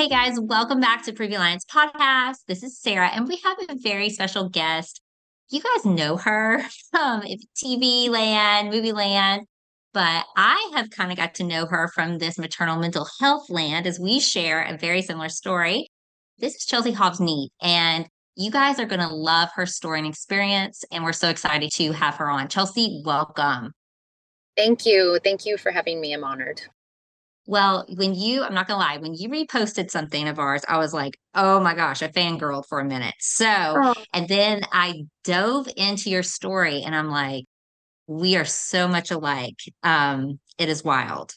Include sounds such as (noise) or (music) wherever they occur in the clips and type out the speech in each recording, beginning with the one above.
Hey guys, welcome back to Previa Alliance podcast. This is Sarah, and we have a very special guest. You guys know her (laughs) from TV land, movie land, but I have kind of got to know her from this maternal mental health land as we share a very similar story. This is Chelsea Hobbs Neat, and you guys are going to love her story and experience. And we're so excited to have her on. Chelsea, welcome. Thank you. Thank you for having me. I'm honored. Well, when you, I'm not gonna lie, when you reposted something of ours, I was like, oh my gosh, I fangirled for a minute. So, oh. and then I dove into your story and I'm like, we are so much alike. Um, it is wild.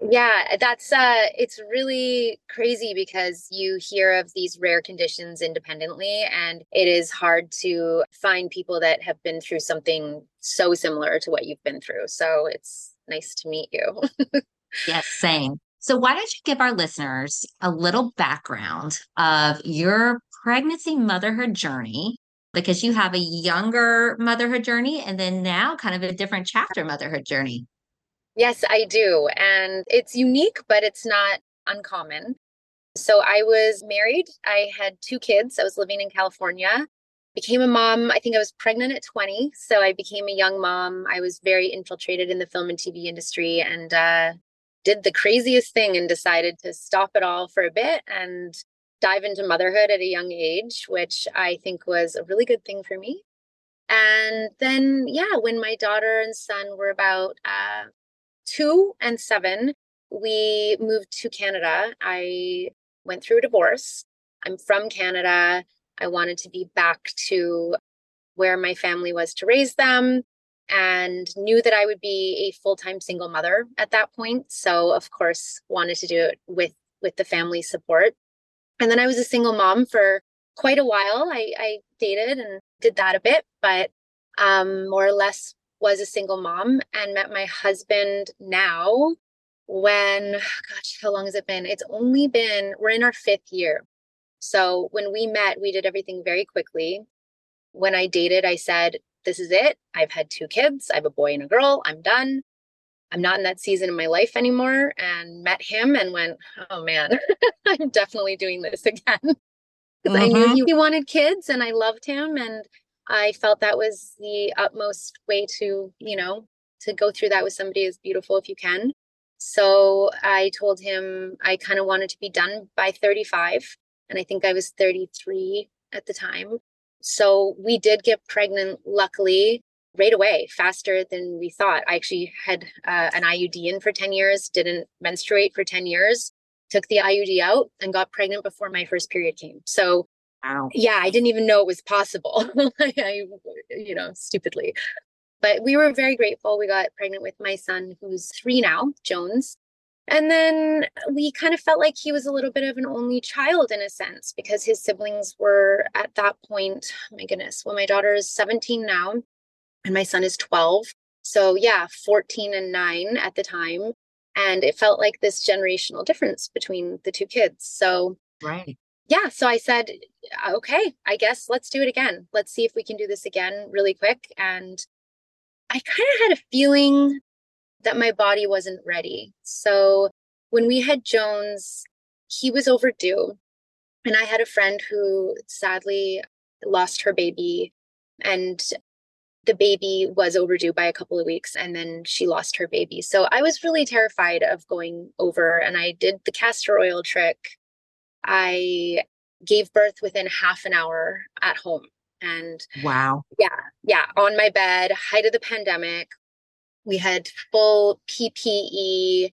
Yeah, that's uh it's really crazy because you hear of these rare conditions independently and it is hard to find people that have been through something so similar to what you've been through. So it's nice to meet you. (laughs) yes, same. So why don't you give our listeners a little background of your pregnancy motherhood journey because you have a younger motherhood journey and then now kind of a different chapter motherhood journey. Yes, I do. And it's unique, but it's not uncommon. So I was married. I had two kids. I was living in California. Became a mom. I think I was pregnant at 20. So I became a young mom. I was very infiltrated in the film and TV industry and uh, did the craziest thing and decided to stop it all for a bit and dive into motherhood at a young age, which I think was a really good thing for me. And then, yeah, when my daughter and son were about uh, two and seven, we moved to Canada. I went through a divorce. I'm from Canada. I wanted to be back to where my family was to raise them and knew that I would be a full-time single mother at that point. So of course wanted to do it with with the family support. And then I was a single mom for quite a while. I, I dated and did that a bit, but um, more or less was a single mom and met my husband now when, gosh, how long has it been? It's only been, we're in our fifth year. So when we met, we did everything very quickly. When I dated, I said, This is it. I've had two kids. I have a boy and a girl. I'm done. I'm not in that season of my life anymore. And met him and went, Oh man, (laughs) I'm definitely doing this again. (laughs) Because mm-hmm. I knew he, he wanted kids and I loved him. And I felt that was the utmost way to, you know, to go through that with somebody as beautiful if you can. So I told him I kind of wanted to be done by 35. And I think I was 33 at the time. So we did get pregnant, luckily, right away, faster than we thought. I actually had uh, an IUD in for 10 years, didn't menstruate for 10 years, took the IUD out, and got pregnant before my first period came. So Wow. Yeah, I didn't even know it was possible. (laughs) I, you know, stupidly. But we were very grateful. We got pregnant with my son, who's three now, Jones. And then we kind of felt like he was a little bit of an only child in a sense because his siblings were at that point, oh my goodness, well, my daughter is 17 now and my son is 12. So, yeah, 14 and nine at the time. And it felt like this generational difference between the two kids. So, right yeah, so I said, okay, I guess let's do it again. Let's see if we can do this again really quick. And I kind of had a feeling that my body wasn't ready. So when we had Jones, he was overdue. And I had a friend who sadly lost her baby, and the baby was overdue by a couple of weeks, and then she lost her baby. So I was really terrified of going over, and I did the castor oil trick I gave birth within half an hour at home. And wow. Yeah. Yeah. On my bed, height of the pandemic. We had full PPE.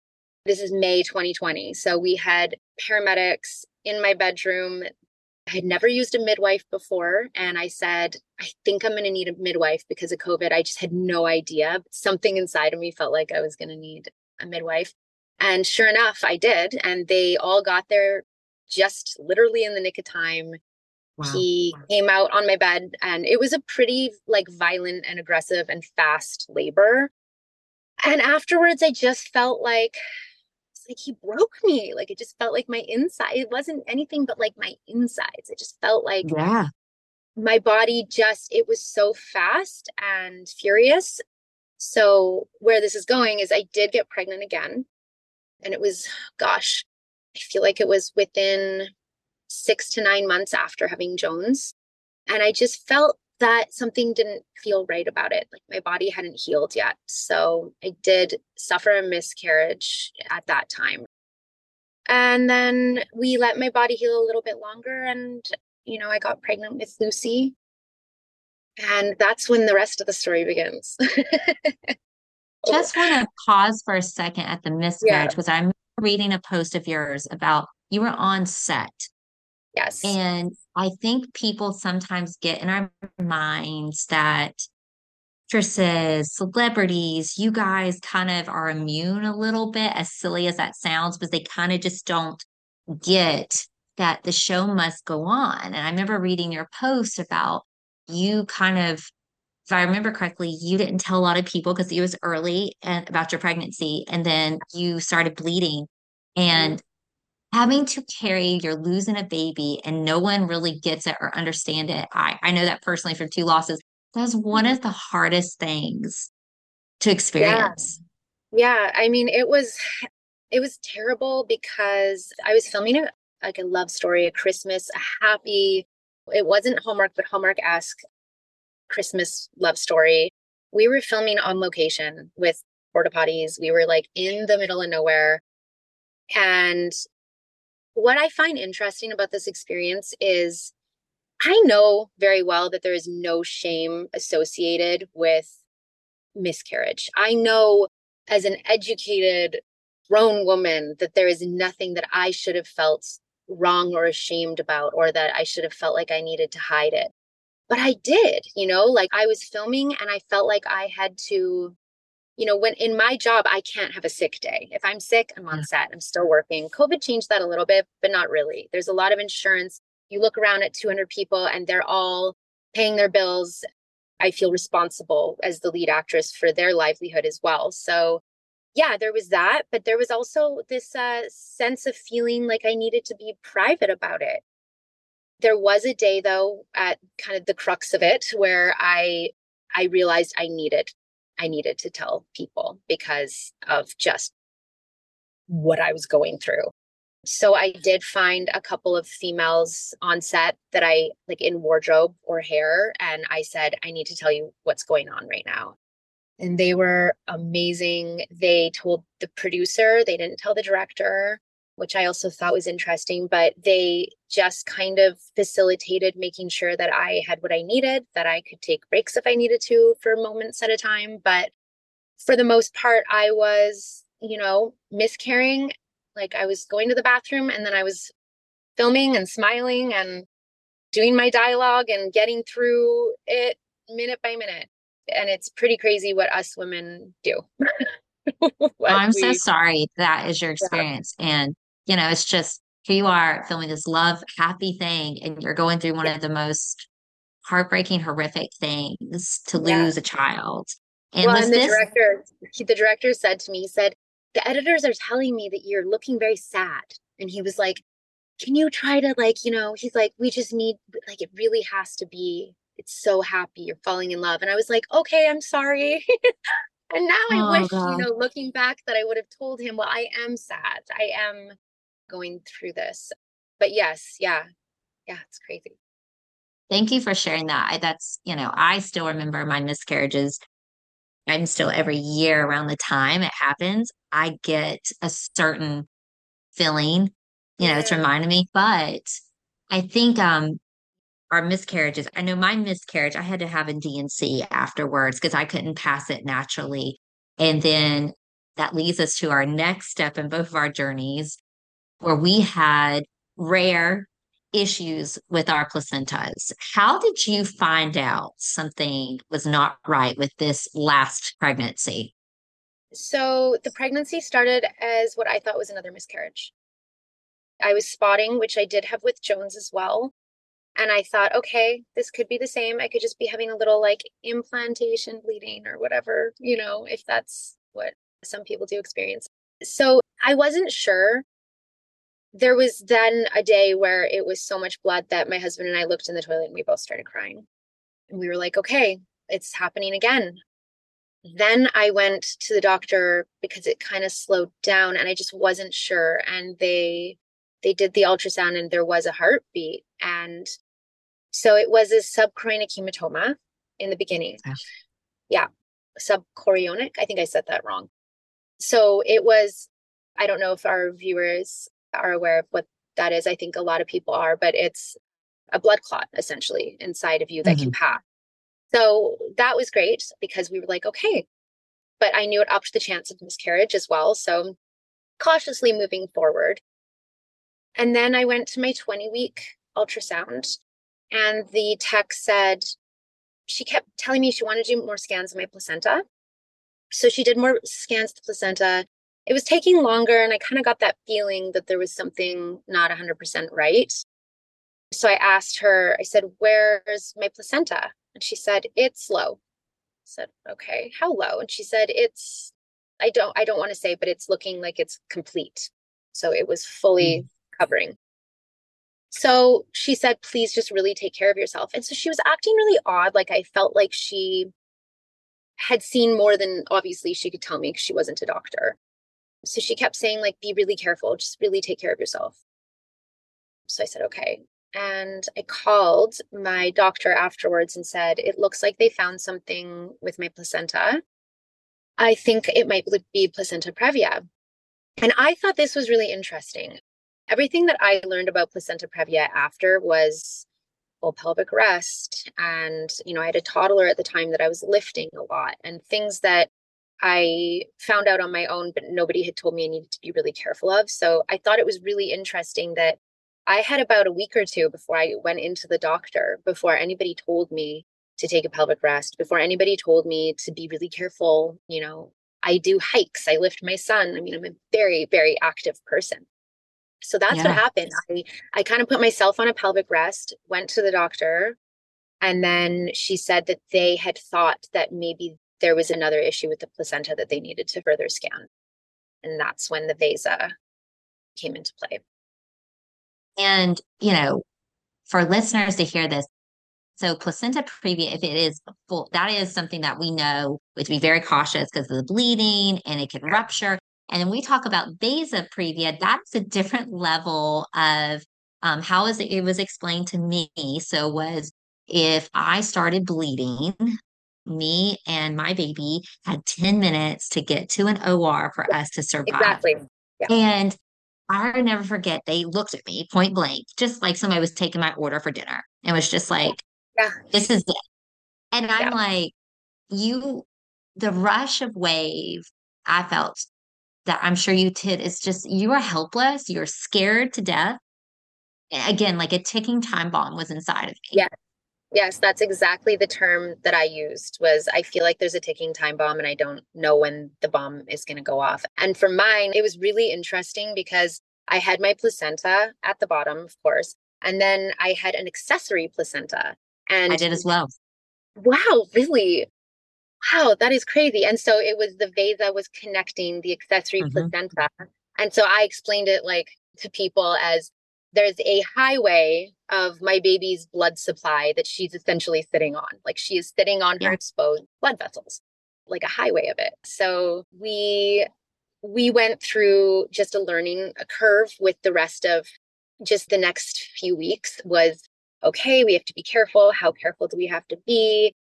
This is May 2020. So we had paramedics in my bedroom. I had never used a midwife before. And I said, I think I'm going to need a midwife because of COVID. I just had no idea. Something inside of me felt like I was going to need a midwife. And sure enough, I did. And they all got there just literally in the nick of time. Wow. He came out on my bed and it was a pretty like violent and aggressive and fast labor. And afterwards I just felt like like he broke me. Like it just felt like my inside. It wasn't anything but like my insides. It just felt like yeah. My body just it was so fast and furious. So where this is going is I did get pregnant again. And it was gosh, I feel like it was within six to nine months after having Jones. And I just felt that something didn't feel right about it. Like my body hadn't healed yet. So I did suffer a miscarriage at that time. And then we let my body heal a little bit longer. And, you know, I got pregnant with Lucy. And that's when the rest of the story begins. (laughs) Just want to pause for a second at the miscarriage because yeah. I'm reading a post of yours about you were on set. Yes. And I think people sometimes get in our minds that actresses, celebrities, you guys kind of are immune a little bit, as silly as that sounds, but they kind of just don't get that the show must go on. And I remember reading your post about you kind of if I remember correctly, you didn't tell a lot of people because it was early and about your pregnancy, and then you started bleeding and mm-hmm. Having to carry you're losing a baby and no one really gets it or understand it. I, I know that personally from two losses. That's one mm-hmm. of the hardest things to experience. Yeah. yeah. I mean, it was it was terrible because I was filming a like a love story, a Christmas, a happy, it wasn't Hallmark, but Hallmark esque Christmas love story. We were filming on location with porta potties. We were like in the middle of nowhere. And what I find interesting about this experience is I know very well that there is no shame associated with miscarriage. I know as an educated grown woman that there is nothing that I should have felt wrong or ashamed about or that I should have felt like I needed to hide it but I did, you know, like I was filming and I felt like I had to, you know, when in my job, I can't have a sick day. If I'm sick, I'm on set, I'm still working. COVID changed that a little bit, but not really. There's a lot of insurance. You look around at 200 people and they're all paying their bills. I feel responsible as the lead actress for their livelihood as well. So, yeah, there was that, but there was also this uh, sense of feeling like I needed to be private about it. There was a day though at kind of the crux of it where I I realized I needed I needed to tell people because of just what I was going through. So I did find a couple of females on set that I like in wardrobe or hair and I said I need to tell you what's going on right now. And they were amazing. They told the producer, they didn't tell the director which I also thought was interesting, but they just kind of facilitated making sure that I had what I needed, that I could take breaks if I needed to for moments at a time. But for the most part, I was, you know, miscarrying. Like I was going to the bathroom and then I was filming and smiling and doing my dialogue and getting through it minute by minute. And it's pretty crazy what us women do. (laughs) I'm we, so sorry that is your experience. Yeah. And you know, it's just here you are filming this love happy thing and you're going through one yeah. of the most heartbreaking, horrific things to lose yeah. a child. And, well, and the this... director, he, the director said to me, he said, the editors are telling me that you're looking very sad. And he was like, can you try to like, you know, he's like, we just need, like, it really has to be, it's so happy you're falling in love. And I was like, okay, I'm sorry. (laughs) and now I oh, wish, God. you know, looking back that I would have told him, well, I am sad. I am going through this. But yes, yeah, yeah, it's crazy. Thank you for sharing that. I, that's, you know, I still remember my miscarriages. I'm still every year around the time it happens, I get a certain feeling, you know, yeah. it's reminding me. But I think um our miscarriages, I know my miscarriage, I had to have a D&C afterwards because I couldn't pass it naturally. And then that leads us to our next step in both of our journeys, where we had rare issues with our placentas. How did you find out something was not right with this last pregnancy? So the pregnancy started as what I thought was another miscarriage. I was spotting, which I did have with Jones as well. And I thought, okay, this could be the same. I could just be having a little like implantation bleeding or whatever, you know, if that's what some people do experience. So I wasn't sure there was then a day where it was so much blood that my husband and I looked in the toilet and we both started crying. And we were like, okay, it's happening again. Then I went to the doctor because it kind of slowed down and I just wasn't sure. And they they did the ultrasound and there was a heartbeat. And so it was a subchorionic hematoma in the beginning. Oh. Yeah, subchorionic. I think I said that wrong. So it was, I don't know if our viewers are aware of what that is. I think a lot of people are, but it's a blood clot essentially inside of you that mm-hmm. can pass. So that was great because we were like, okay, but I knew it upped the chance of miscarriage as well. So cautiously moving forward. And then I went to my 20 week ultrasound, and the tech said, she kept telling me she wanted to do more scans of my placenta. So she did more scans of the placenta. It was taking longer, and I kind of got that feeling that there was something not 100% right. So I asked her, I said, Where's my placenta? And she said, It's low. I said, Okay, how low? And she said, It's, I don't, I don't want to say, but it's looking like it's complete. So it was fully mm covering. So she said, please just really take care of yourself. And so she was acting really odd. Like I felt like she had seen more than obviously she could tell me because she wasn't a doctor. So she kept saying, like, be really careful, just really take care of yourself. So I said, okay. And I called my doctor afterwards and said, it looks like they found something with my placenta. I think it might be placenta previa. And I thought this was really interesting everything that I learned about placenta previa after was full pelvic rest. And, you know, I had a toddler at the time that I was lifting a lot and things that I found out on my own, but nobody had told me I needed to be really careful of. So I thought it was really interesting that I had about a week or two before I went into the doctor, before anybody told me to take a pelvic rest, before anybody told me to be really careful. You know, I do hikes, I lift my son. I mean, I'm a very, very active person. So that's yeah. what happened. I, I kind of put myself on a pelvic rest, went to the doctor, and then she said that they had thought that maybe there was another issue with the placenta that they needed to further scan. And that's when the vasa came into play. And, you know, for listeners to hear this, so placenta previa, if it is full, that is something that we know we have to be very cautious because of the bleeding and it can rupture. And then we talk about vasa previa, that's a different level of um, how is it, it was explained to me. So was if I started bleeding, me and my baby had 10 minutes to get to an OR for us to survive. Exactly. Yeah. And I never forget, they looked at me point blank, just like somebody was taking my order for dinner and was just like, yeah. this is it. And I'm yeah. like, you, the rush of wave I felt that I'm sure you did is just you are helpless, you're scared to death. Again, like a ticking time bomb was inside of me. Yeah. Yes, that's exactly the term that I used was I feel like there's a ticking time bomb and I don't know when the bomb is going to go off. And for mine, it was really interesting because I had my placenta at the bottom, of course, and then I had an accessory placenta. And I did as well. Wow, really? wow, that is crazy. And so it was the vasa was connecting the accessory mm-hmm. placenta. And so I explained it like to people as there's a highway of my baby's blood supply that she's essentially sitting on. Like she is sitting on yeah. her exposed blood vessels, like a highway of it. So we we went through just a learning curve with the rest of just the next few weeks was okay, we have to be careful. How careful do we have to be?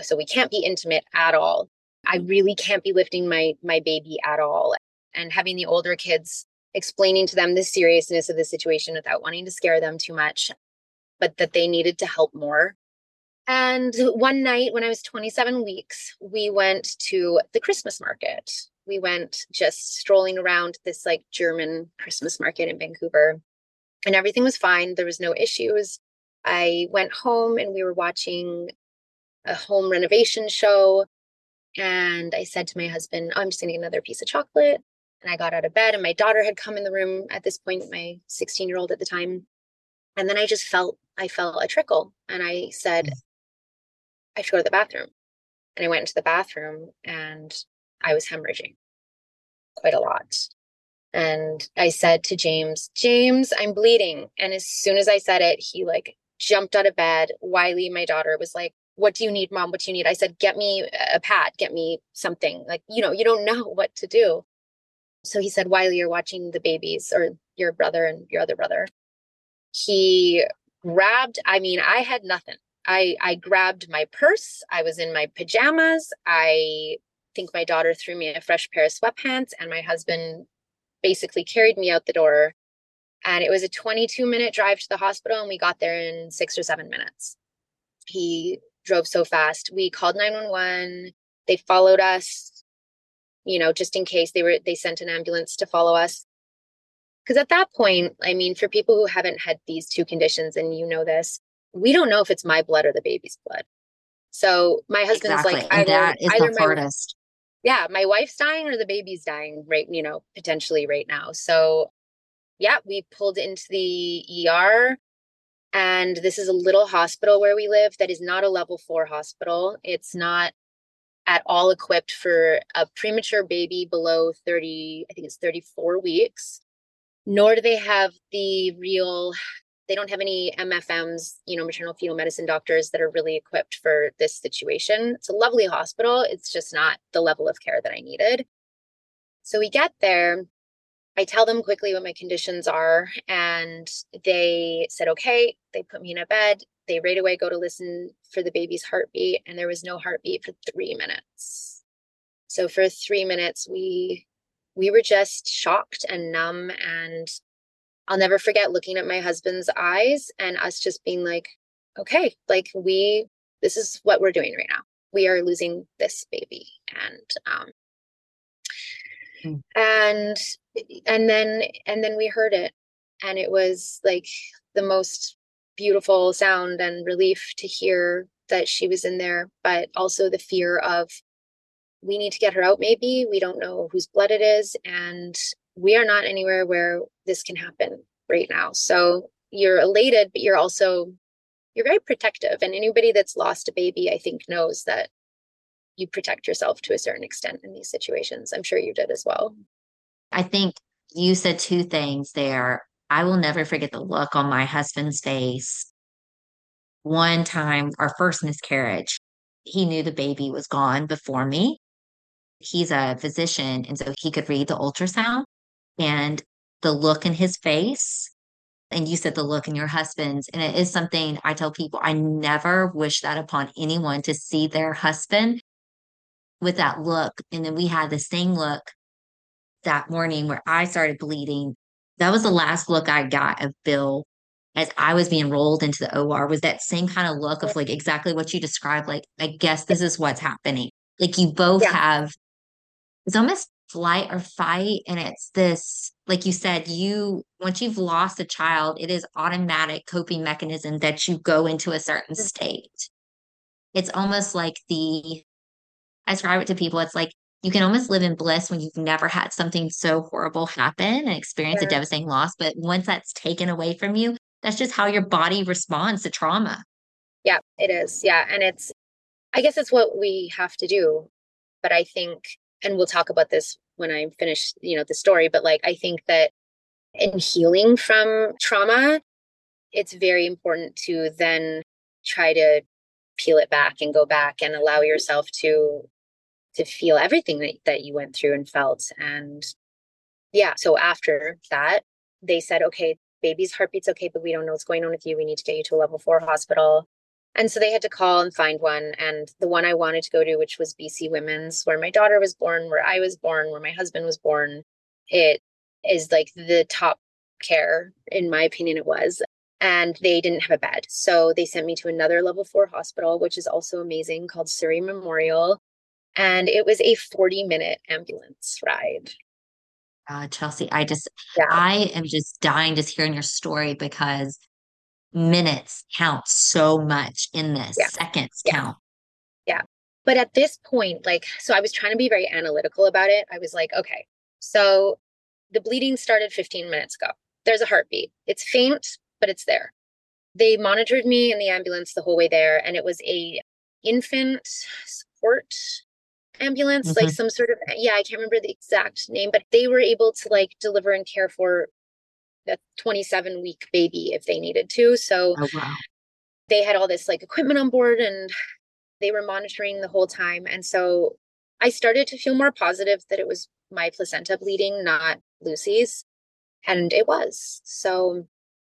so we can't be intimate at all i really can't be lifting my my baby at all and having the older kids explaining to them the seriousness of the situation without wanting to scare them too much but that they needed to help more and one night when i was 27 weeks we went to the christmas market we went just strolling around this like german christmas market in vancouver and everything was fine there was no issues i went home and we were watching a home renovation show. And I said to my husband, oh, I'm just getting another piece of chocolate. And I got out of bed, and my daughter had come in the room at this point, my 16 year old at the time. And then I just felt, I felt a trickle. And I said, mm. I have to go to the bathroom. And I went into the bathroom and I was hemorrhaging quite a lot. And I said to James, James, I'm bleeding. And as soon as I said it, he like jumped out of bed. Wiley, my daughter, was like, what do you need mom what do you need i said get me a pad get me something like you know you don't (laughs) know what to do so he said wiley you're watching the babies or your brother and your other brother. He grabbed, I mean, I had nothing. I I grabbed my purse. I was in my pajamas. I think my daughter threw me a fresh pair of sweatpants and my husband basically carried me out the door. And it was a 22 minute drive to the hospital and we got there in 6 or 7 minutes. He drove so fast. We called 911. They followed us, you know, just in case they were they sent an ambulance to follow us. Cuz at that point, I mean, for people who haven't had these two conditions and you know this, we don't know if it's my blood or the baby's blood. So my husband's exactly. like, either, that is either the my, hardest. Yeah, my wife's dying or the baby's dying right, you know, potentially right now. So yeah, we pulled into the ER and this is a little hospital where we live that is not a level four hospital. It's not at all equipped for a premature baby below 30, I think it's 34 weeks, nor do they have the real they don't have any MFMs, you know, maternal fetal medicine doctors that are really equipped for this situation. It's a lovely hospital. It's just not the level of care that I needed. So we get there. I tell them quickly what my conditions are, and they said, okay. They put me in a bed. They right away go to listen for the baby's heartbeat, and there was no heartbeat for three minutes. So for three minutes, we we were just shocked and numb and I'll never forget looking at my husband's eyes and us just being like, okay, like we, this is what we're doing right now. We are losing this baby. And, um, mm. and, and then, and then we heard it and it was like the most beautiful sound and relief to hear that she was in there, but also the fear of we need to get her out maybe we don't know whose blood it is and we are not anywhere where this can happen right now. So you're elated, but you're also you're very protective. And anybody that's lost a baby, I think, knows that you protect yourself to a certain extent in these situations. I'm sure you did as well. I think you said two things there. I will never forget the look on my husband's face. One time, our first miscarriage, he knew the baby was gone before me. He's a physician, and so he could read the ultrasound. And the look in his face and you said the look in your husband's and it is something i tell people i never wish that upon anyone to see their husband with that look and then we had the same look that morning where i started bleeding that was the last look i got of bill as i was being rolled into the or was that same kind of look of like exactly what you described like i guess this is what's happening like you both yeah. have it's almost flight or fight and it's this like you said you once you've lost a child it is automatic coping mechanism that you go into a certain mm-hmm. state it's almost like the i describe it to people it's like you can almost live in bliss when you've never had something so horrible happen and experience yeah. a devastating loss but once that's taken away from you that's just how your body responds to trauma yeah it is yeah and it's i guess it's what we have to do but i think and we'll talk about this when I finish, you know, the story, but like I think that in healing from trauma, it's very important to then try to peel it back and go back and allow yourself to to feel everything that, that you went through and felt and yeah so after that they said okay baby's heartbeat's okay but we don't know what's going on with you we need to get you to a level four hospital and so they had to call and find one. And the one I wanted to go to, which was BC Women's, where my daughter was born, where I was born, where my husband was born, it is like the top care, in my opinion, it was. And they didn't have a bed. So they sent me to another level four hospital, which is also amazing, called Surrey Memorial. And it was a 40 minute ambulance ride. Uh, Chelsea, I just, yeah. I am just dying just hearing your story because minutes count so much in this, yeah. seconds yeah. count. Yeah. But at this point, like, so I was trying to be very analytical about it. I was like, okay, so the bleeding started 15 minutes ago. There's a heartbeat. It's faint, but it's there. They monitored me in the ambulance the whole way there, and it was a infant support ambulance, mm-hmm. like some sort of yeah, I can't remember the exact name, but they were able to like deliver and care for a 27 week baby if they needed to. So oh, wow. they had all this like equipment on board and they were monitoring the whole time. And so I started to feel more positive that it was my placenta bleeding, not Lucy's. And it was. So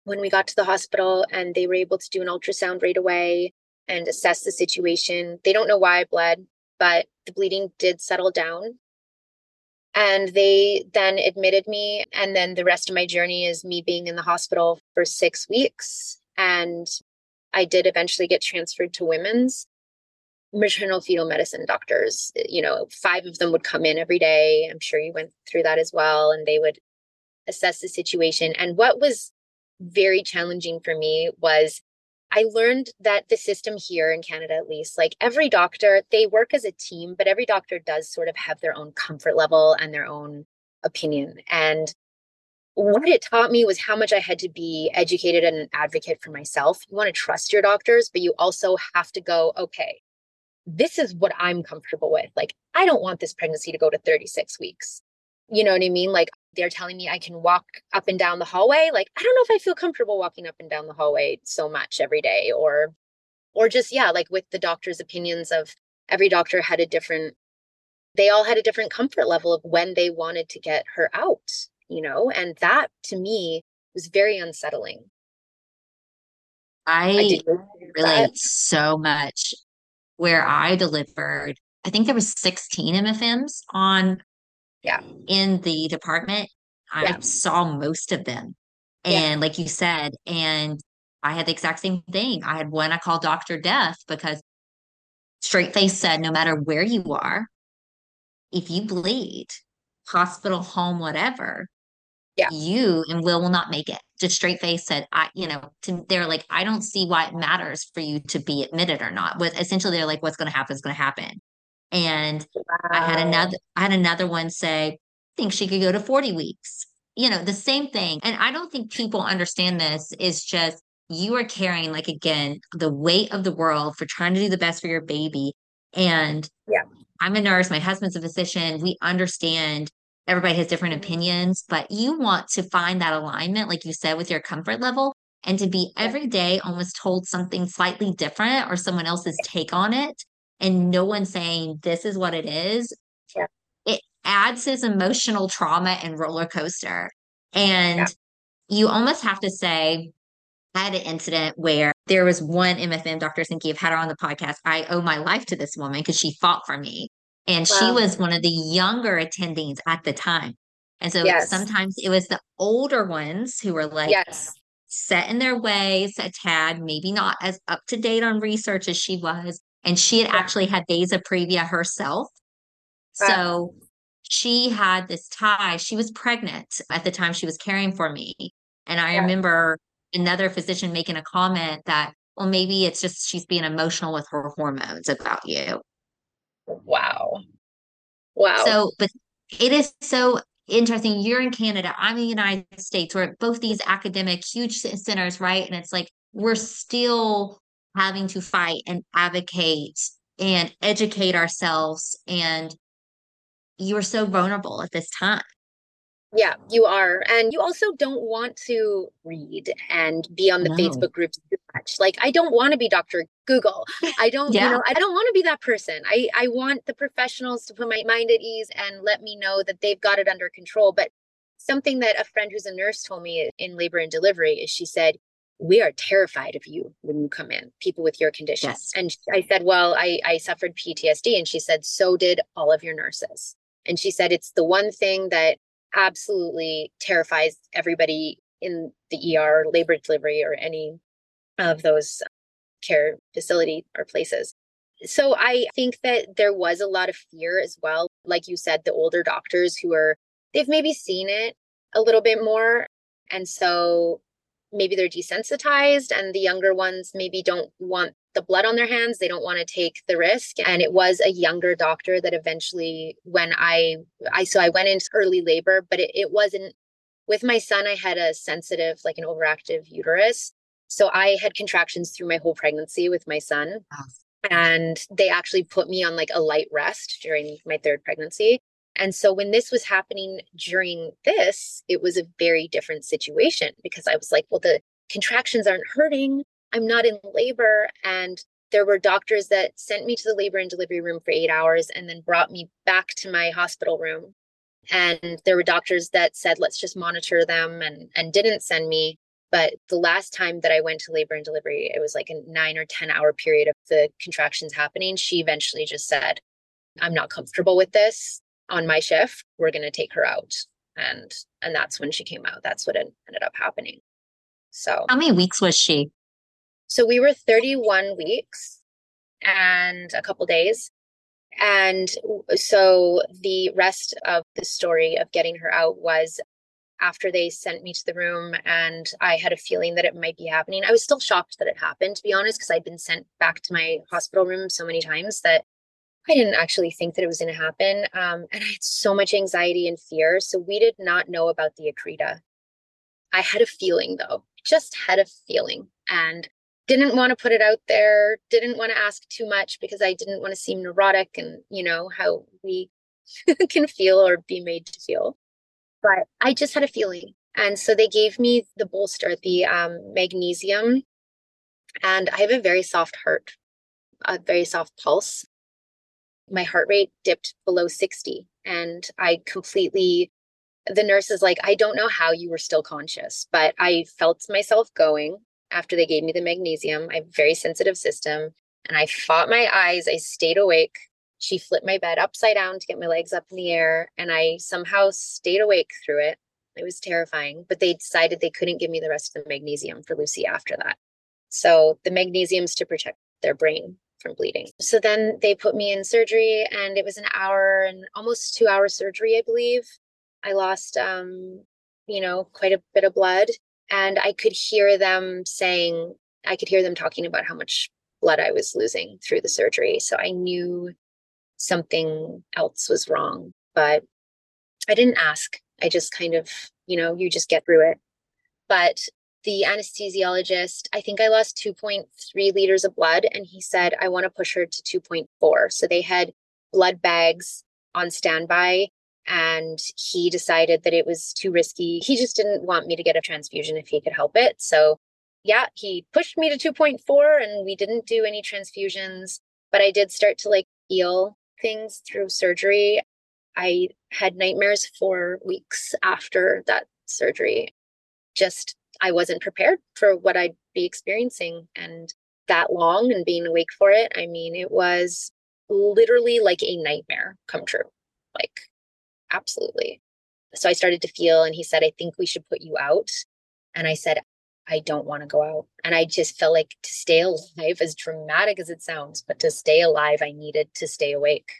when we got to the hospital and they were able to do an ultrasound right away and assess the situation, they don't know why I bled, but the bleeding did settle down. And they then admitted me. And then the rest of my journey is me being in the hospital for six weeks. And I did eventually get transferred to women's maternal fetal medicine doctors. You know, five of them would come in every day. I'm sure you went through that as well. And they would assess the situation. And what was very challenging for me was I learned that the system here in Canada, at least, like every doctor, they work as a team, but every doctor does sort of have their own comfort level and their own opinion. And what it taught me was how much I had to be educated and an advocate for myself. You want to trust your doctors, but you also have to go, okay, this is what I'm comfortable with. Like, I don't want this pregnancy to go to 36 weeks. You know what I mean? Like, they're telling me I can walk up and down the hallway. Like, I don't know if I feel comfortable walking up and down the hallway so much every day or, or just, yeah, like with the doctor's opinions of every doctor had a different, they all had a different comfort level of when they wanted to get her out, you know? And that to me was very unsettling. I, I relate so much where I delivered, I think there was 16 MFMs on yeah in the department. I saw most of them. And yeah. like you said, and I had the exact same thing. I had one I called Dr. Death because straight face said, no matter where you are, if you bleed, hospital, home, whatever, yeah. you and Will will not make it. Just straight face said, I, you know, to, they're like, I don't see why it matters for you to be admitted or not. With essentially, they're like, what's going to happen is going to happen. And wow. I had another, I had another one say, I think she could go to 40 weeks. You know, the same thing. And I don't think people understand this is just you are carrying, like, again, the weight of the world for trying to do the best for your baby. And yeah, I'm a nurse, my husband's a physician. We understand everybody has different mm-hmm. opinions, but you want to find that alignment, like you said, with your comfort level and to be every day almost told something slightly different or someone else's take on it and no one saying this is what it is. Yeah. It adds this emotional trauma and roller coaster. And yeah. you almost have to say, I had an incident where there was one MFM, Dr. Sinky, I've had her on the podcast. I owe my life to this woman because she fought for me. And wow. she was one of the younger attendings at the time. And so yes. sometimes it was the older ones who were like yes. set in their ways a tad, maybe not as up to date on research as she was. And she had actually had vasa previa herself. So she had this tie. She was pregnant at the time she was caring for me. And I yeah. remember another physician making a comment that, well, maybe it's just she's being emotional with her hormones about you. Wow. Wow. So, but it is so interesting. You're in Canada, I'm in the United States. We're both these academic, huge centers, right? And it's like we're still having to fight and advocate and educate ourselves. And you are so vulnerable at this time. Yeah, you are. And you also don't want to read and be on the no. Facebook groups too much. Like I don't want to be Dr. Google. (laughs) I don't, yeah. you know, I don't want to be that person. I I want the professionals to put my mind at ease and let me know that they've got it under control. But something that a friend who's a nurse told me in labor and delivery is she said, we are terrified of you when you come in, people with your condition. Yes. And I said, Well, I, I suffered PTSD. And she said, So did all of your nurses. And she said, It's the one thing that absolutely terrifies everybody in the ER, labor delivery, or any of those care facility or places. So I think that there was a lot of fear as well. Like you said, the older doctors who are, they've maybe seen it a little bit more. And so maybe they're desensitized, and the younger ones maybe don't want the blood on their hands they don't want to take the risk. And it was a younger doctor that eventually when i i so i went into early labor but it, it wasn't with my son i had a sensitive like an overactive uterus. So i had contractions through my whole pregnancy with my son. And they actually put me on like a light rest during my third pregnancy and so when this was happening during this it was a very different situation because i was like well the contractions aren't hurting I'm not in labor. And there were doctors that sent me to the labor and delivery room for eight hours and then brought me back to my hospital room And there were doctors that said, let's just monitor them and, and didn't send me. But the last time that I went to labor and delivery, it was like a nine or 10 hour period of the contractions happening. She eventually just said, I'm not comfortable with this on my shift. We're going to take her out. And and that's when she came out. That's what ended up happening. So how many weeks was she? So we were 31 weeks and a couple days. And so the rest of the story of getting her out was after they sent me to the room and I had a feeling that it might be happening. I was still shocked that it happened, to be honest, because I'd been sent back to my hospital room so many times that I didn't actually think that it was going to happen. Um, and I had so much anxiety and fear. So we did not know about the Accreta. I had a feeling though, just had a feeling and didn't want to put it out there, didn't want to ask too much because I didn't want to seem neurotic and, you know, how we (laughs) can feel or be made to feel. But I just had a feeling. And so they gave me the bolster, the um, magnesium. And I have a very soft heart, a very soft pulse my heart rate dipped below 60 and I completely the nurse is like, I don't know how you were still conscious, but I felt myself going after they gave me the magnesium. I have a very sensitive system and I fought my eyes. I stayed awake. She flipped my bed upside down to get my legs up in the air and I somehow stayed awake through it. It was terrifying, but they decided they couldn't give me the rest of the magnesium for Lucy after that. So the magnesium's to protect their brain from bleeding. So then they put me in surgery and it was an hour and almost two hour surgery, I believe. I lost, um, you know, quite a bit of blood. And I could hear them saying, I could hear them talking about how much blood I was losing through the surgery. So I knew something else was wrong, but I didn't ask. I just kind of, you know, you just get through it. But the anesthesiologist, I think I lost 2.3 liters of blood, and he said, I want to push her to 2.4. So they had blood bags on standby, and he decided that it was too risky. He just didn't want me to get a transfusion if he could help it. So, yeah, he pushed me to 2.4, and we didn't do any transfusions, but I did start to like feel things through surgery. I had nightmares for weeks after that surgery. Just I wasn't prepared for what I'd be experiencing and that long and being awake for it. I mean, it was literally like a nightmare come true. Like, absolutely. So I started to feel, and he said, I think we should put you out. And I said, I don't want to go out. And I just felt like to stay alive, as dramatic as it sounds, but to stay alive, I needed to stay awake.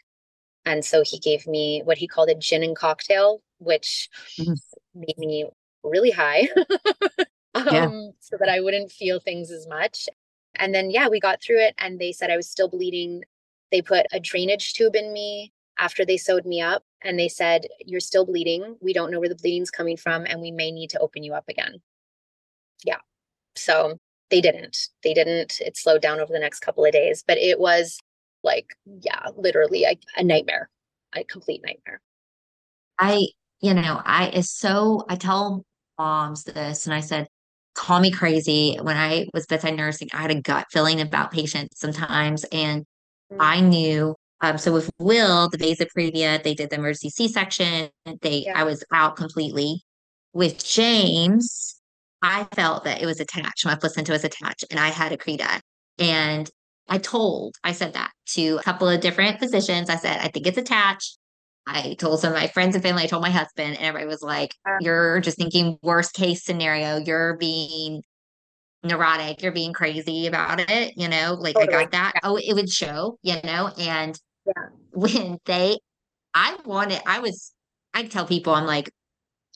And so he gave me what he called a gin and cocktail, which mm-hmm. made me really high (laughs) um, yeah. so that I wouldn't feel things as much. And then, yeah, we got through it and they said I was still bleeding. They put a drainage tube in me after they sewed me up and they said, You're still bleeding. We don't know where the bleeding's coming from and we may need to open you up again. Yeah. So they didn't. They didn't. It slowed down over the next couple of days, but it was like, yeah, literally a, a nightmare, a complete nightmare. I, you know, I is so, I tell moms this and I said, call me crazy. When I was bedside nursing, I had a gut feeling about patients sometimes. And mm-hmm. I knew, um, so with Will, the vasa previa, they did the emergency C-section. They, yeah. I was out completely. With James, I felt that it was attached. My placenta was attached and I had Accreta. And I told, I said that to a couple of different physicians. I said, I think it's attached. I told some of my friends and family, I told my husband, and everybody was like, uh. You're just thinking worst case scenario. You're being neurotic. You're being crazy about it. You know, like totally. I got that. Oh, it would show, you know, and yeah. when they, I wanted, I was, I tell people, I'm like,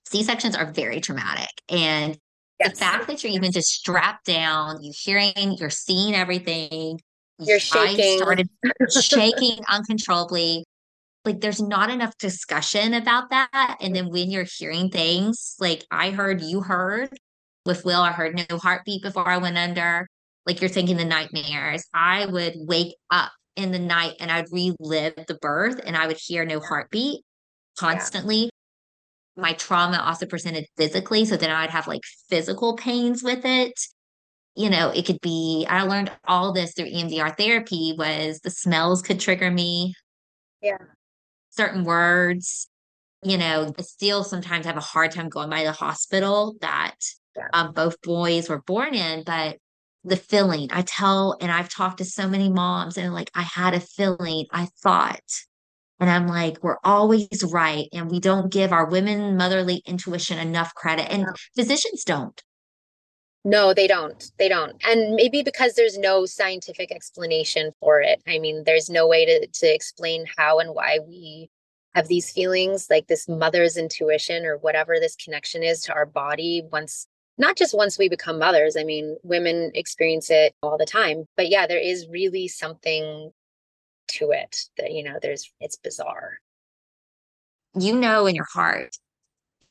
C sections are very traumatic. And yes. the fact that you're even just strapped down, you're hearing, you're seeing everything. You're shaking. I started (laughs) shaking uncontrollably like there's not enough discussion about that. And then when you're hearing things like I heard, you heard with Will, I heard no heartbeat before I went under. Like you're thinking the nightmares. I would wake up in the night and I'd relive the birth and I would hear no heartbeat constantly. Yeah. My trauma also presented physically. So then I'd have like physical pains with it. You know, it could be, I learned all this through EMDR therapy was the smells could trigger me. Yeah certain words. you know, I still sometimes have a hard time going by the hospital that Yeah. um, both boys were born in, but the feeling I tell, and I've talked to so many moms, and like, I had a feeling, I thought, and I'm like, we're always right. And we don't give our women motherly intuition enough credit, and Yeah. physicians don't. No, they don't. They don't. And maybe because there's no scientific explanation for it. I mean, there's no way to to explain how and why we have these feelings, like this mother's intuition or whatever this connection is to our body once not just once we become mothers. I mean, women experience it all the time. But yeah, there is really something to it that, you know, there's it's bizarre. You know in your heart.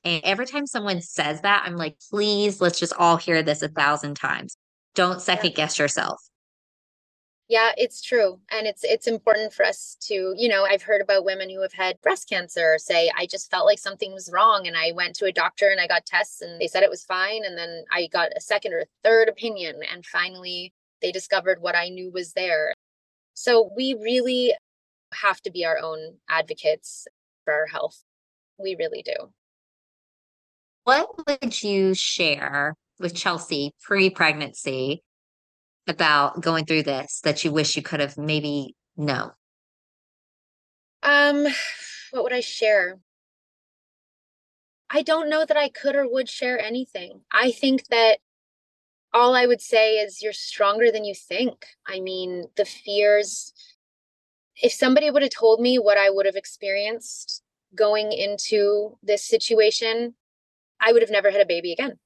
And every time someone says that, I'm like, please, let's just all hear this a thousand times. Don't second guess yourself. Yeah, it's true. And it's it's important for us to, you know, I've heard about women who have had breast cancer say I just felt like something was wrong and I went to a doctor and I got tests and they said it was fine and then I got a second or third opinion and finally they discovered what I knew was there. So we really have to be our own advocates for our health. We really do. What would you share with Chelsea pre-pregnancy about going through this that you wish you could have maybe known? Um what would I share? I don't know that I could or would share anything. I think that all I would say is you're stronger than you think. I mean, the fears, if somebody would have told me what I would have experienced going into this situation, I would have never had a baby again.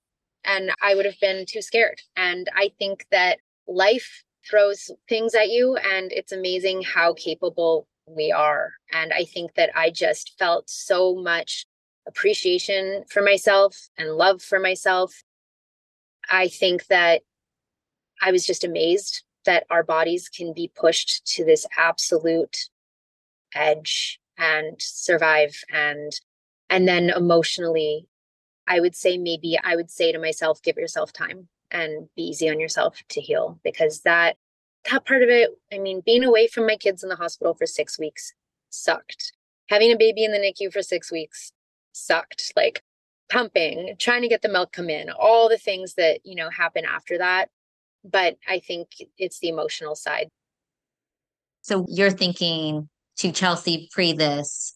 And I would have been too scared. And I think that life throws things at you, and it's amazing how capable we are. And I think that I just felt so much appreciation for myself and love for myself. I think that I was just amazed that our bodies can be pushed to this absolute edge and survive and and then emotionally I would say maybe I would say to myself give yourself time and be easy on yourself to heal because that that part of it I mean being away from my kids in the hospital for 6 weeks sucked. Having a baby in the NICU for 6 weeks sucked. Like pumping, trying to get the milk come in, all the things that, you know, happen after that. But I think it's the emotional side. So you're thinking to Chelsea pre this,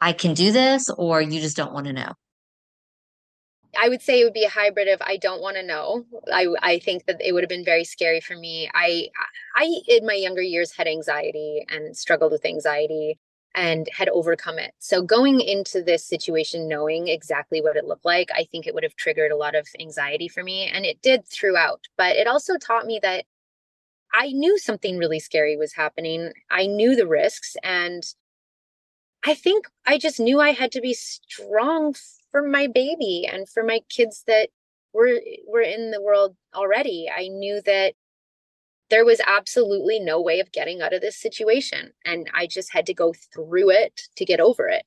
I can do this, or you just don't want to know? I would say it would be a hybrid of I don't want to know. I I think that it would have been very scary for me. I I in my younger years had anxiety and struggled with anxiety and had overcome it. So going into this situation knowing exactly what it looked like, I think it would have triggered a lot of anxiety for me and it did throughout. But it also taught me that I knew something really scary was happening. I knew the risks and I think I just knew I had to be strong for my baby and for my kids that were were in the world already. I knew that there was absolutely no way of getting out of this situation and I just had to go through it to get over it.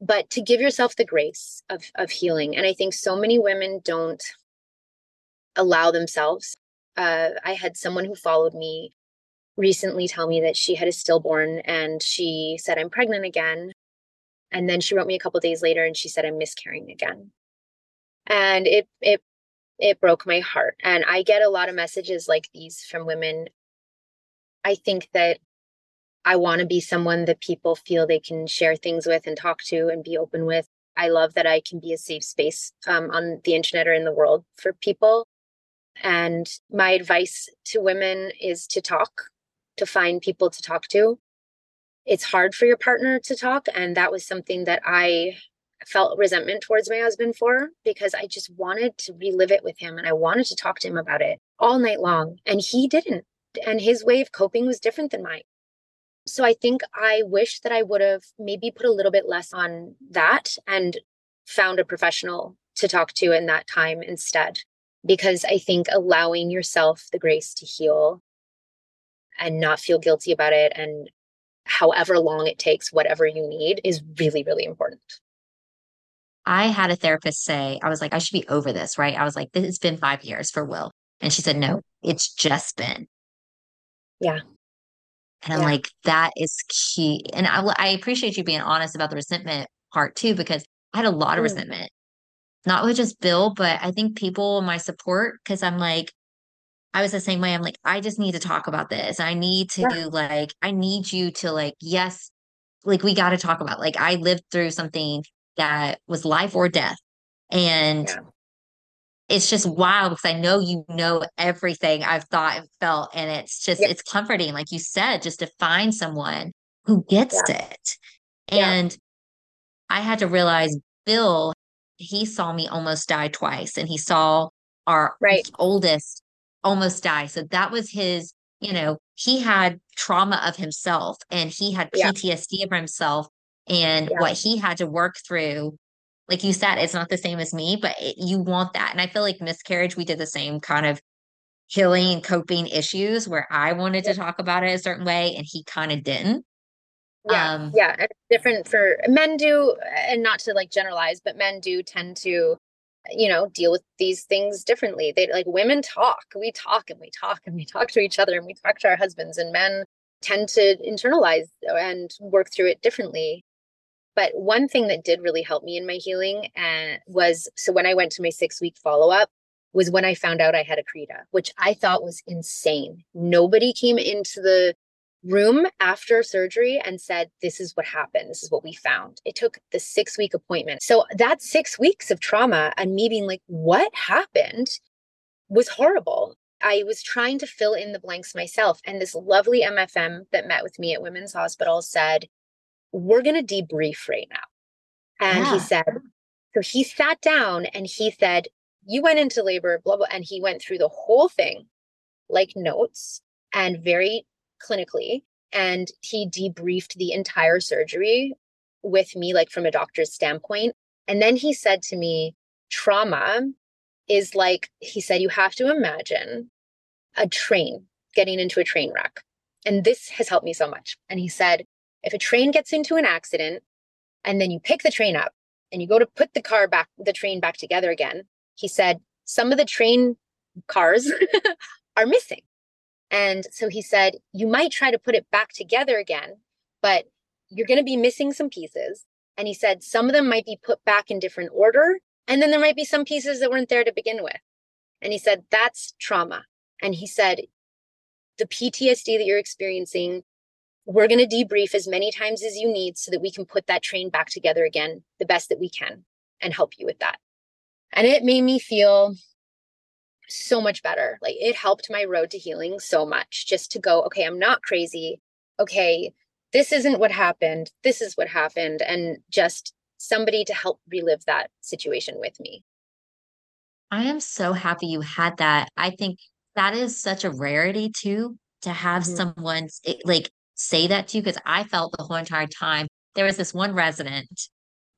But to give yourself the grace of of healing and I think so many women don't allow themselves. Uh, I had someone who followed me recently tell me that she had a stillborn and she said I'm pregnant again and then she wrote me a couple days later and she said I'm miscarrying again. And it it it broke my heart. And I get a lot of messages like these from women. I think that I want to be someone that people feel they can share things with and talk to and be open with. I love that I can be a safe space um, on the internet or in the world for people. And my advice to women is to talk, to find people to talk to. It's hard for your partner to talk. And that was something that I felt resentment towards my husband for because I just wanted to relive it with him and I wanted to talk to him about it all night long. And he didn't. And his way of coping was different than mine. So I think I wish that I would have maybe put a little bit less on that and found a professional to talk to in that time instead. Because I think allowing yourself the grace to heal and not feel guilty about it and however long it takes, whatever you need, is really, really important. I had a therapist say, I was like, I should be over this, right? I was like, it's been five years for Will. And she said, no, it's just been. Yeah. And I'm Yeah. like, that is key. And I, I appreciate you being honest about the resentment part too, because I had a lot of Mm. resentment, not with just Bill, but I think people in my support, because I'm like, I was the same way. I'm like, I just need to talk about this. I need to Yeah. like, I need you to like, yes, like we got to talk about like I lived through something that was life or death. And Yeah. it's just wild because I know you know everything I've thought and felt. And it's just, Yeah. it's comforting, like you said, just to find someone who gets it. And I had to realize Bill, he saw me almost die twice, and he saw our Right. oldest almost die. So that was his, you know, he had trauma of himself and he had Yeah. PTSD of himself and Yeah. what he had to work through. Like you said, it's not the same as me, but it, you want that. And I feel like miscarriage, we did the same kind of healing and coping issues where I wanted to talk about it a certain way and he kind of didn't. Yeah, Um, yeah, it's different for men do, and not to like generalize, but men do tend to, you know, deal with these things differently. They like women talk, we talk and we talk and we talk to each other and we talk to our husbands, and men tend to internalize and work through it differently. But one thing that did really help me in my healing uh, was so when I went to my six week follow up was when I found out I had accreta, which I thought was insane. Nobody came into the room after surgery and said, This is what happened. This is what we found. It took the six week appointment. So that six weeks of trauma and me being like, What happened was horrible. I was trying to fill in the blanks myself. And this lovely MFM that met with me at Women's Hospital said, We're going to debrief right now. And Yeah. he said, oh. So he sat down and he said, You went into labor, blah, blah. And he went through the whole thing like notes and very clinically. And he debriefed the entire surgery with me, like from a doctor's standpoint. And then he said to me, trauma is like, he said, you have to imagine a train getting into a train wreck. And this has helped me so much. And he said, if a train gets into an accident and then you pick the train up and you go to put the car back, the train back together again, he said, some of the train cars (laughs) are missing. And so he said, you might try to put it back together again, but you're going to be missing some pieces. And he said, some of them might be put back in different order. And then there might be some pieces that weren't there to begin with. And he said, that's trauma. And he said, the PTSD that you're experiencing, we're going to debrief as many times as you need so that we can put that train back together again the best that we can and help you with that. And it made me feel so much better. Like it helped my road to healing so much just to go, okay, I'm not crazy. Okay, this isn't what happened. This is what happened. And just somebody to help relive that situation with me. I am so happy you had that. I think that is such a rarity too, to have Mhm. someone like say that to you because I felt the whole entire time. There was this one resident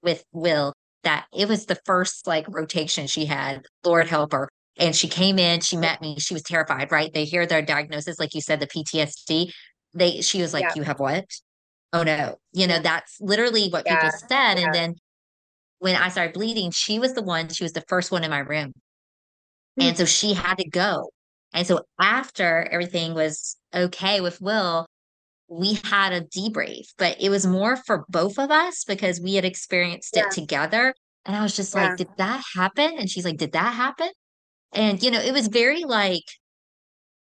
with Will that it was the first like rotation she had, Lord help her. And she came in, she met me, she was terrified, right? They hear their diagnosis, like you said, the PTSD. They she was like, Yeah. You have what? Oh no. You know, that's literally what people said. yeah. And then when I started bleeding, she was the one, she was the first one in my room. Hmm. And so she had to go. And so after everything was okay with Will, we had a debrief, but it was more for both of us because we had experienced Yeah. it together. And I was just Yeah. like, did that happen? And she's like, did that happen? And you know, it was very like,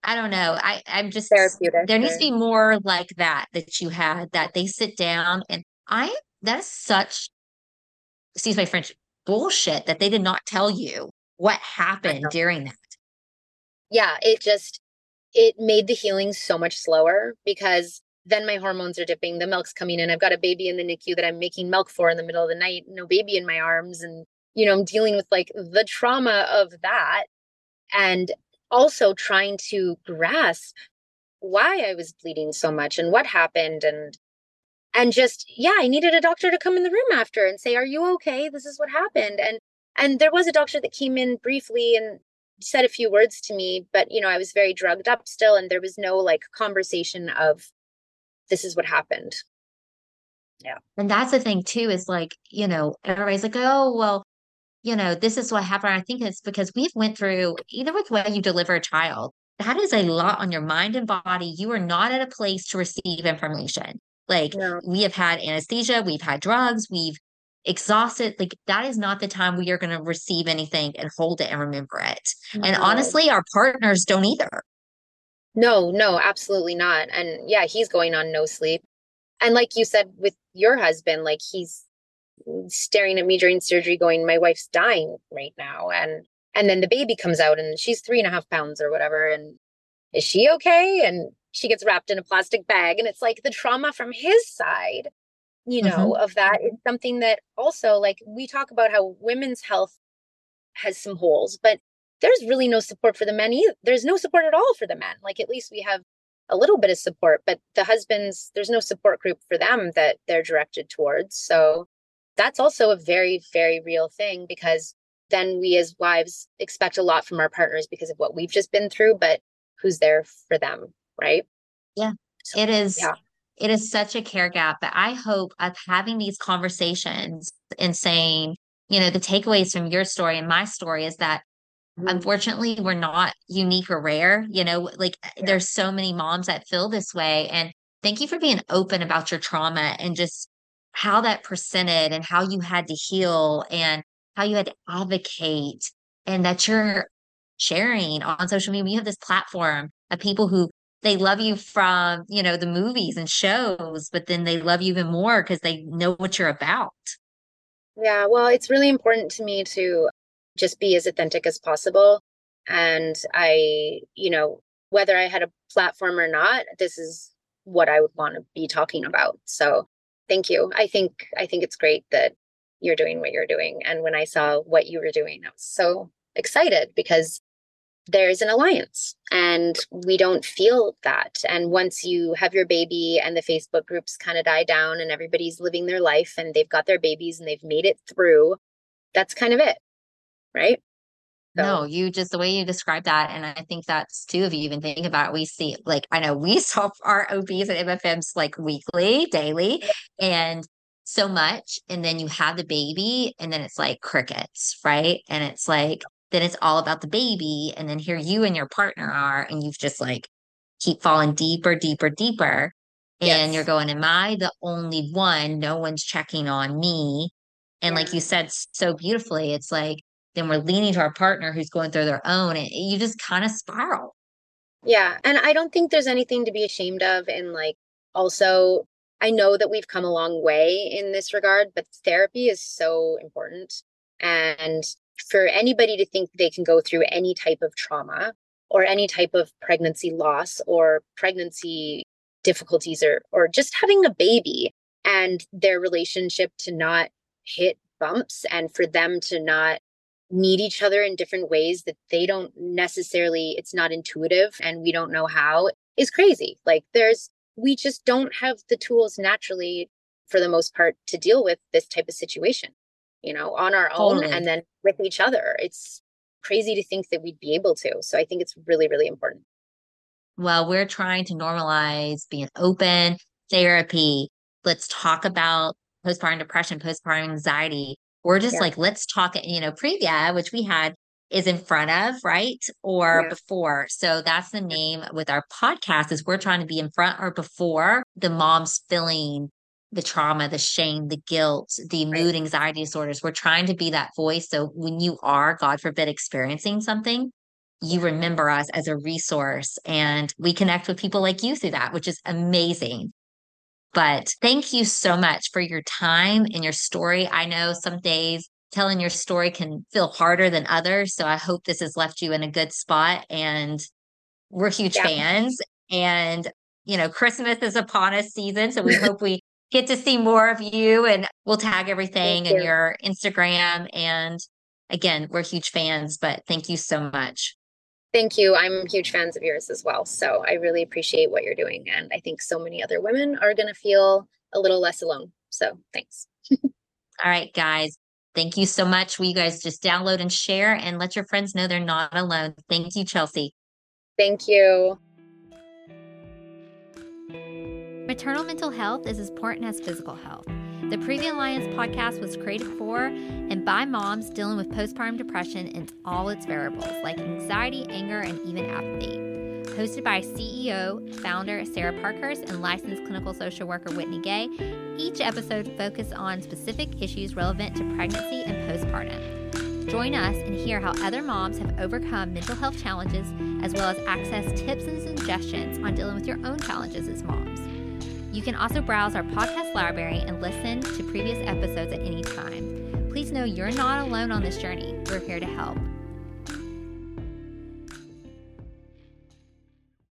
I don't know. I, I'm just Therapeutic. there needs to be more like that that you had that they sit down and I that is such excuse my French bullshit that they did not tell you what happened during that. yeah, it just it made the healing so much slower because then my hormones are dipping, the milk's coming in. I've got a baby in the NICU that I'm making milk for in the middle of the night, no baby in my arms and you know, I'm dealing with like the trauma of that and also trying to grasp why I was bleeding so much and what happened and and just yeah, I needed a doctor to come in the room after and say, "Are you okay? This is what happened." And and there was a doctor that came in briefly and said a few words to me, but you know, I was very drugged up still and there was no like conversation of this is what happened. Yeah. And that's the thing too, is like, you know, everybody's like, oh, well, you know, this is what happened. I think it's because we've went through either with when you deliver a child, that is a lot on your mind and body. You are not at a place to receive information. Like we have had anesthesia, we've had drugs, we've exhausted. Like that is not the time we are going to receive anything and hold it and remember it. No. And honestly, our partners don't either. No, no, absolutely not. And yeah, he's going on no sleep. And like you said with your husband, like he's staring at me during surgery, going, My wife's dying right now. And and then the baby comes out and she's three and a half pounds or whatever. And is she okay? And she gets wrapped in a plastic bag. And it's like the trauma from his side you know mm-hmm. of that is something that also like we talk about how women's health has some holes but there's really no support for the men either there's no support at all for the men like at least we have a little bit of support but the husbands there's no support group for them that they're directed towards so that's also a very very real thing because then we as wives expect a lot from our partners because of what we've just been through but who's there for them right yeah so, it is yeah it is such a care gap but i hope of having these conversations and saying you know the takeaways from your story and my story is that mm-hmm. unfortunately we're not unique or rare you know like yeah. there's so many moms that feel this way and thank you for being open about your trauma and just how that presented and how you had to heal and how you had to advocate and that you're sharing on social media. You have this platform of people who they love you from you know the movies and shows but then they love you even more because they know what you're about. Yeah well it's really important to me to just be as authentic as possible. And i you know whether i had a platform or not this is what i would want to be talking about. So thank you. I think i think it's great that you're doing what you're doing and when i saw what you were doing i was so excited because there's an alliance and we don't feel that and once you have your baby and the facebook groups kind of die down and everybody's living their life and they've got their babies and they've made it through that's kind of it right so. No, you just the way you describe that, and I think that's too. If you even think about, it, we see like I know we (laughs) saw our OBs and MFMs like weekly, daily, and so much, and then you have the baby, and then it's like crickets, right? And it's like then it's all about the baby. And then here you and your partner are, and you've just like keep falling deeper, deeper, deeper. And yes. you're going, Am I the only one? No one's checking on me. And yeah. like you said so beautifully, it's like then we're leaning to our partner who's going through their own. And you just kind of spiral. Yeah. And I don't think there's anything to be ashamed of. And like also, I know that we've come a long way in this regard, but therapy is so important. And for anybody to think they can go through any type of trauma or any type of pregnancy loss or pregnancy difficulties or or just having a baby and their relationship to not hit bumps and for them to not need each other in different ways that they don't necessarily it's not intuitive and we don't know how is crazy like there's we just don't have the tools naturally for the most part to deal with this type of situation you know, on our own totally. and then with each other. It's crazy to think that we'd be able to. So I think it's really, really important. Well, we're trying to normalize being open, therapy. Let's talk about postpartum depression, postpartum anxiety. We're just yeah. like, let's talk, you know, Previa, which we had is in front of, right? Or yeah. before. So that's the name with our podcast is we're trying to be in front or before the mom's feeling the trauma, the shame, the guilt, the right. mood anxiety disorders. We're trying to be that voice. So when you are, God forbid, experiencing something, you remember us as a resource and we connect with people like you through that, which is amazing. But thank you so much for your time and your story. I know some days telling your story can feel harder than others. So I hope this has left you in a good spot. And we're huge yeah. fans. And, you know, Christmas is upon us season. So we (laughs) hope we get to see more of you and we'll tag everything in your Instagram. And again, we're huge fans, but thank you so much. Thank you. I'm huge fans of yours as well. So I really appreciate what you're doing. And I think so many other women are going to feel a little less alone. So thanks. (laughs) All right, guys. Thank you so much. Will you guys just download and share and let your friends know they're not alone? Thank you, Chelsea. Thank you. Maternal mental health is as important as physical health. The Previa Alliance podcast was created for and by moms dealing with postpartum depression and all its variables like anxiety, anger, and even apathy. hosted by CEO, founder Sarah Parkhurst, and licensed clinical social worker Whitney Gay. Each episode focuses on specific issues relevant to pregnancy and postpartum. Join us and hear how other moms have overcome mental health challenges, as well as access tips and suggestions on dealing with your own challenges as moms. You can also browse our podcast library and listen to previous episodes at any time. Please know you're not alone on this journey. We're here to help.